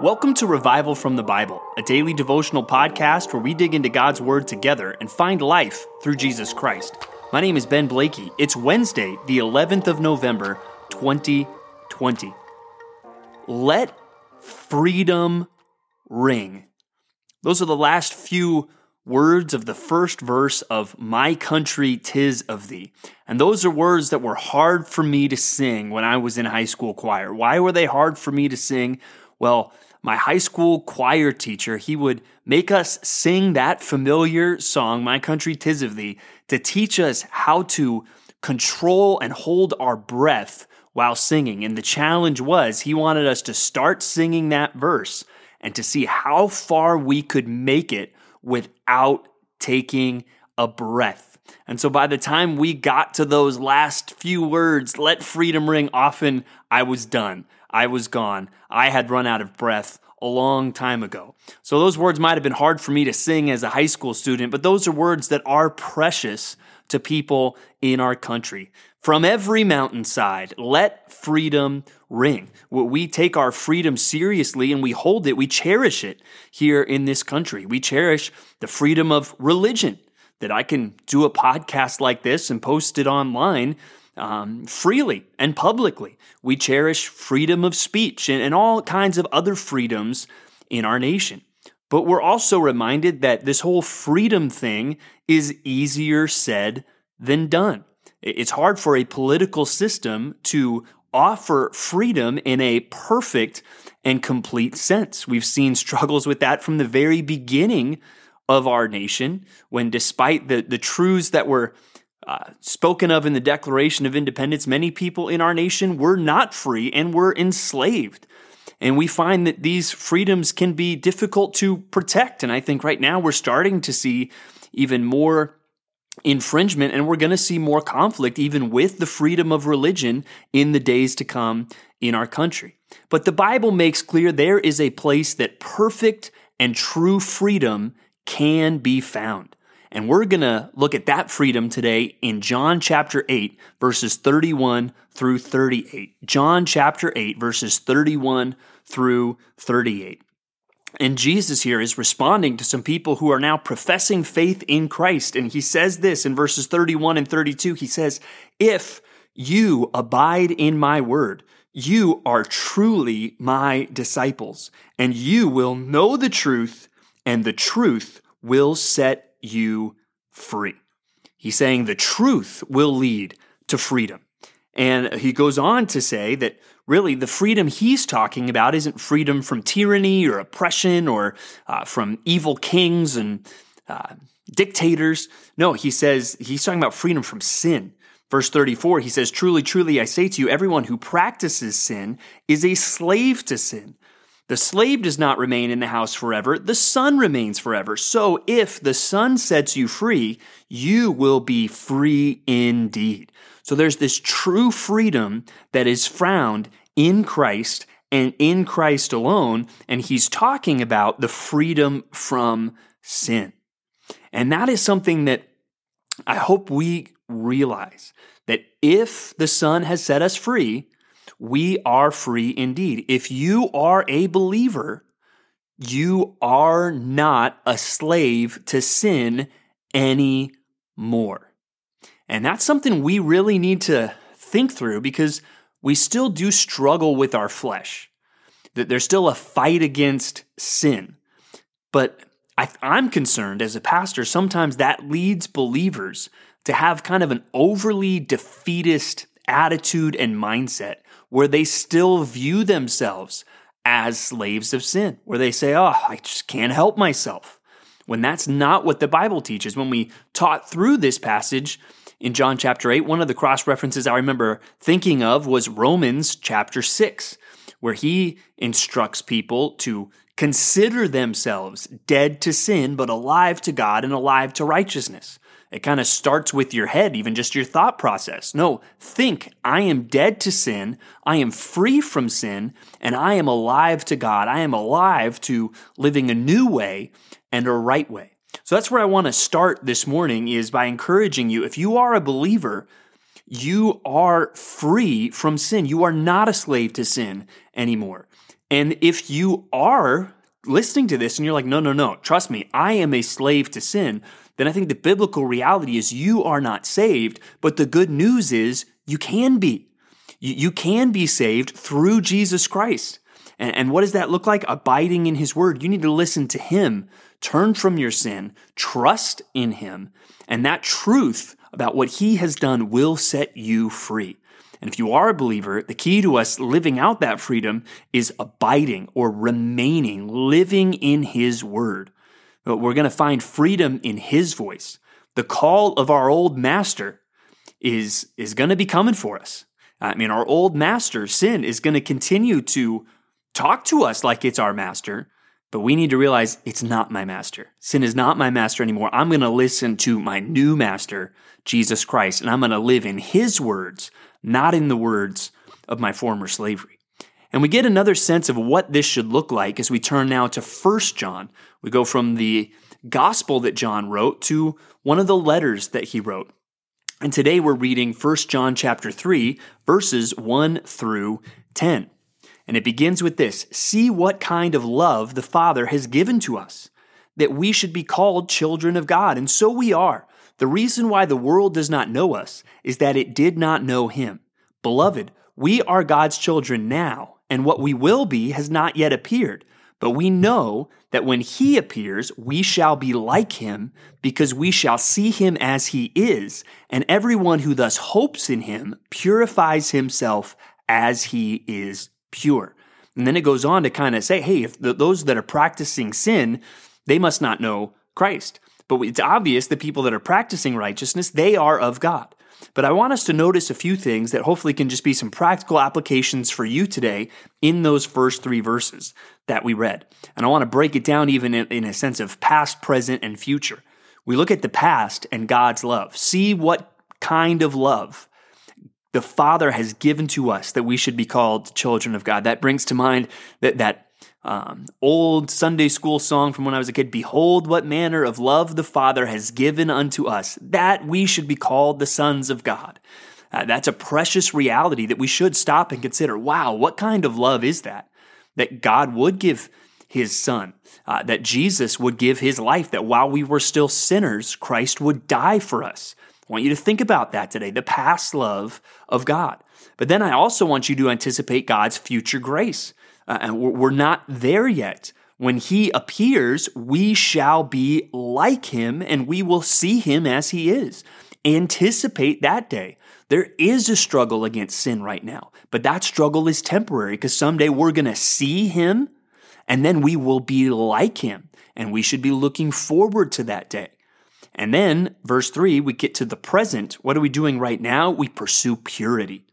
Welcome to Revival from the Bible, a daily devotional podcast where we dig into God's Word together and find life through Jesus Christ. My name is Ben Blakey. It's Wednesday, the 11th of November, 2020. Let freedom ring. Those are the last few words of the first verse of My Country Tis of Thee. And those are words that were hard for me to sing when I was in high school choir. Why were they hard for me to sing? Well, my high school choir teacher, he would make us sing that familiar song, My Country Tis of Thee, to teach us how to control and hold our breath while singing. And the challenge was he wanted us to start singing that verse and to see how far we could make it without taking a breath. And so by the time we got to those last few words, let freedom ring, often I was done. I was gone. I had run out of breath a long time ago. So those words might have been hard for me to sing as a high school student, but those are words that are precious to people in our country. From every mountainside, let freedom ring. We take our freedom seriously and we hold it, we cherish it here in this country. We cherish the freedom of religion, that I can do a podcast like this and post it online um, freely and publicly. We cherish freedom of speech and, and all kinds of other freedoms in our nation. But we're also reminded that this whole freedom thing is easier said than done. It's hard for a political system to offer freedom in a perfect and complete sense. We've seen struggles with that from the very beginning of our nation, when despite the, the truths that were uh, spoken of in the Declaration of Independence, many people in our nation were not free and were enslaved. And we find that these freedoms can be difficult to protect. And I think right now we're starting to see even more infringement and we're going to see more conflict even with the freedom of religion in the days to come in our country. But the Bible makes clear there is a place that perfect and true freedom can be found. And we're going to look at that freedom today in John chapter 8, verses 31 through 38. John chapter 8, verses 31 through 38. And Jesus here is responding to some people who are now professing faith in Christ. And he says this in verses 31 and 32. He says, If you abide in my word, you are truly my disciples, and you will know the truth, and the truth will set you free. He's saying the truth will lead to freedom. And he goes on to say that really the freedom he's talking about isn't freedom from tyranny or oppression or uh, from evil kings and uh, dictators. No, he says he's talking about freedom from sin. Verse 34, he says, Truly, truly, I say to you, everyone who practices sin is a slave to sin. The slave does not remain in the house forever, the son remains forever. So if the son sets you free, you will be free indeed. So there's this true freedom that is found in Christ and in Christ alone. And he's talking about the freedom from sin. And that is something that I hope we realize that if the Son has set us free, we are free indeed. If you are a believer, you are not a slave to sin anymore. And that's something we really need to think through because we still do struggle with our flesh. That there's still a fight against sin. But I, am concerned as a pastor, sometimes that leads believers to have kind of an overly defeatist attitude and mindset where they still view themselves as slaves of sin, where they say, Oh, I just can't help myself. When that's not what the Bible teaches. When we taught through this passage in John chapter 8, one of the cross references I remember thinking of was Romans chapter 6, where he instructs people to consider themselves dead to sin, but alive to God and alive to righteousness. It kind of starts with your head, even just your thought process. No, think, I am dead to sin, I am free from sin, and I am alive to God. I am alive to living a new way and a right way. So that's where I want to start this morning is by encouraging you if you are a believer, you are free from sin. You are not a slave to sin anymore. And if you are listening to this and you're like, no, no, no, trust me, I am a slave to sin, then I think the biblical reality is you are not saved. But the good news is you can be. You, you can be saved through Jesus Christ. And, and what does that look like? Abiding in his word. You need to listen to him, turn from your sin, trust in him, and that truth about what he has done will set you free. And if you are a believer, the key to us living out that freedom is abiding or remaining, living in his word. But we're going to find freedom in his voice. The call of our old master is, is going to be coming for us. I mean, our old master, sin, is going to continue to talk to us like it's our master, but we need to realize it's not my master. Sin is not my master anymore. I'm going to listen to my new master, Jesus Christ, and I'm going to live in his words, not in the words of my former slavery. And we get another sense of what this should look like as we turn now to 1 John. We go from the gospel that John wrote to one of the letters that he wrote. And today we're reading 1 John chapter 3 verses 1 through 10. And it begins with this See what kind of love the Father has given to us, that we should be called children of God. And so we are. The reason why the world does not know us is that it did not know Him. Beloved, we are God's children now, and what we will be has not yet appeared. But we know that when He appears, we shall be like Him, because we shall see Him as He is. And everyone who thus hopes in Him purifies himself as He is pure. And then it goes on to kind of say, hey, if those that are practicing sin, they must not know Christ. But it's obvious the people that are practicing righteousness, they are of God. But I want us to notice a few things that hopefully can just be some practical applications for you today in those first three verses that we read. And I want to break it down even in, a sense of past, present, and future. We look at the past and God's love. See what kind of love the Father has given to us that we should be called children of God. That brings to mind that, that um, old Sunday school song from when I was a kid Behold, what manner of love the Father has given unto us, that we should be called the sons of God. Uh, that's a precious reality that we should stop and consider. Wow, what kind of love is that? That God would give his son, uh, that Jesus would give his life, that while we were still sinners, Christ would die for us. I want you to think about that today, the past love of God. But then I also want you to anticipate God's future grace. Uh, we're not there yet. When he appears, we shall be like him and we will see him as he is. Anticipate that day. There is a struggle against sin right now, but that struggle is temporary because someday we're going to see him and then we will be like him. And we should be looking forward to that day. And then, verse 3, we get to the present. What are we doing right now? We pursue purity.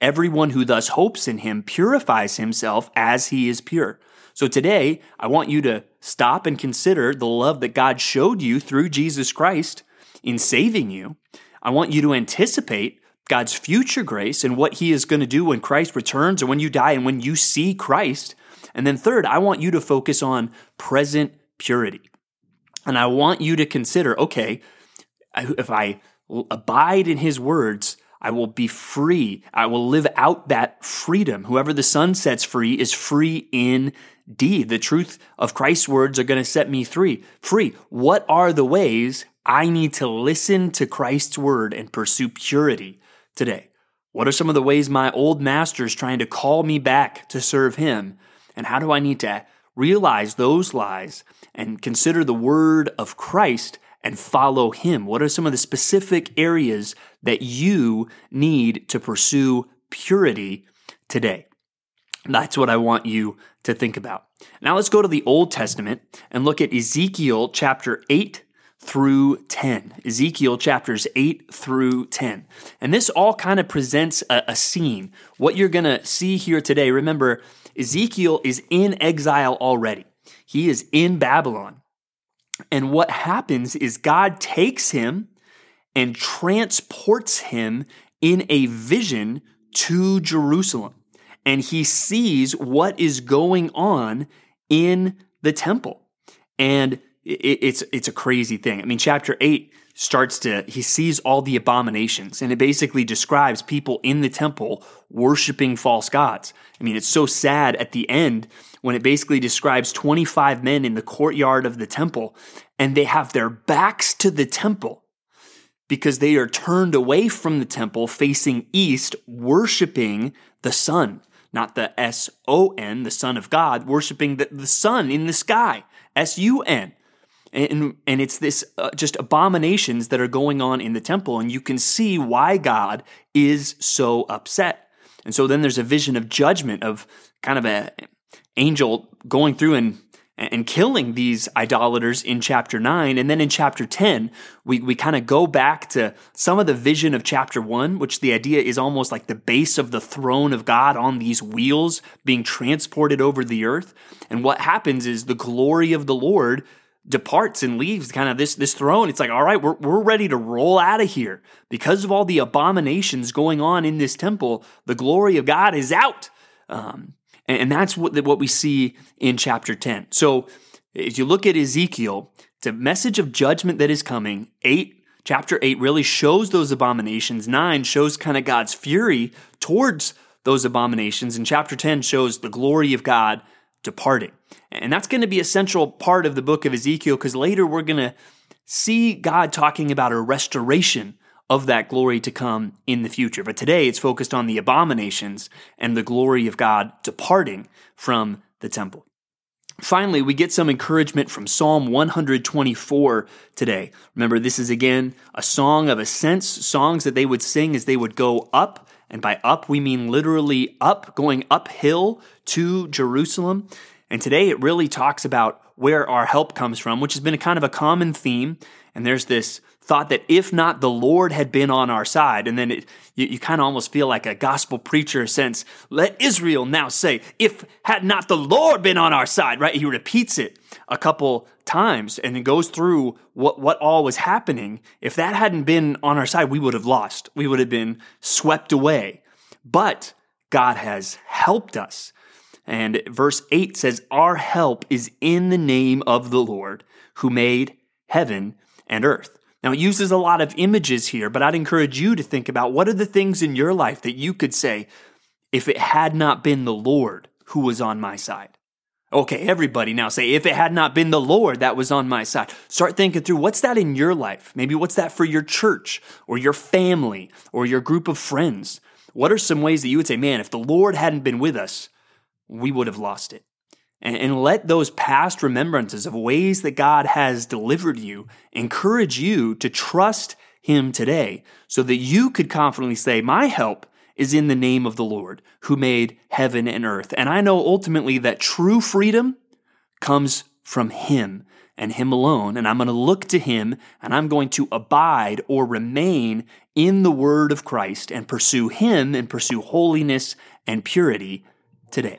Everyone who thus hopes in him purifies himself as he is pure. So today, I want you to stop and consider the love that God showed you through Jesus Christ in saving you. I want you to anticipate God's future grace and what he is going to do when Christ returns or when you die and when you see Christ. And then, third, I want you to focus on present purity. And I want you to consider okay, if I abide in his words, I will be free. I will live out that freedom. Whoever the Son sets free is free indeed. The truth of Christ's words are going to set me free. Free. What are the ways I need to listen to Christ's word and pursue purity today? What are some of the ways my old master is trying to call me back to serve him? And how do I need to realize those lies and consider the word of Christ and follow him? What are some of the specific areas that you need to pursue purity today? That's what I want you to think about. Now let's go to the Old Testament and look at Ezekiel chapter 8 through 10. Ezekiel chapters 8 through 10. And this all kind of presents a, a scene. What you're going to see here today, remember, Ezekiel is in exile already. He is in Babylon. And what happens is God takes him and transports him in a vision to Jerusalem. And he sees what is going on in the temple. And it's, it's a crazy thing. I mean, chapter 8 starts to he sees all the abominations and it basically describes people in the temple worshiping false gods. I mean, it's so sad at the end when it basically describes 25 men in the courtyard of the temple and they have their backs to the temple because they are turned away from the temple facing east worshiping the sun, not the S O N, the son of God, worshiping the, the sun in the sky, S U N and and it's this uh, just abominations that are going on in the temple and you can see why God is so upset. And so then there's a vision of judgment of kind of a angel going through and and killing these idolaters in chapter 9 and then in chapter 10 we, we kind of go back to some of the vision of chapter 1 which the idea is almost like the base of the throne of god on these wheels being transported over the earth. And what happens is the glory of the lord departs and leaves kind of this this throne. It's like all right we're, we're ready to roll out of here. Because of all the abominations going on in this temple the glory of god is out. Um, and, and, that's what, what we see in chapter 10 so if you look at ezekiel it's a message of judgment that is coming. 8 chapter 8 really shows those abominations. 9 shows kind of god's fury towards those abominations. And chapter 10 shows the glory of god departing. And that's going to be a central part of the book of Ezekiel because later we're going to see God talking about a restoration of that glory to come in the future. But today it's focused on the abominations and the glory of God departing from the temple. Finally, we get some encouragement from Psalm 124 today. Remember, this is again a song of ascents, songs that they would sing as they would go up and by up, we mean literally up, going uphill to Jerusalem. And today it really talks about where our help comes from, which has been a kind of a common theme. And there's this thought that if not the Lord had been on our side, and then it, you, you kind of almost feel like a gospel preacher sense, let Israel now say, if had not the Lord been on our side, right? He repeats it a couple times and it goes through what, what all was happening. If that hadn't been on our side, we would have lost. We would have been swept away. But God has helped us. And verse 8 says, Our help is in the name of the Lord who made heaven and earth. Now, it uses a lot of images here, but I'd encourage you to think about what are the things in your life that you could say, if it had not been the Lord who was on my side. Okay, everybody now say, if it had not been the Lord that was on my side. Start thinking through what's that in your life? Maybe what's that for your church or your family or your group of friends? What are some ways that you would say, man, if the Lord hadn't been with us, we would have lost it? And, and let those past remembrances of ways that God has delivered you encourage you to trust Him today so that you could confidently say, my help is in the name of the Lord who made heaven and earth. And I know ultimately that true freedom comes from Him and Him alone. And I'm going to look to Him and I'm going to abide or remain in the Word of Christ and pursue Him and pursue holiness and purity today.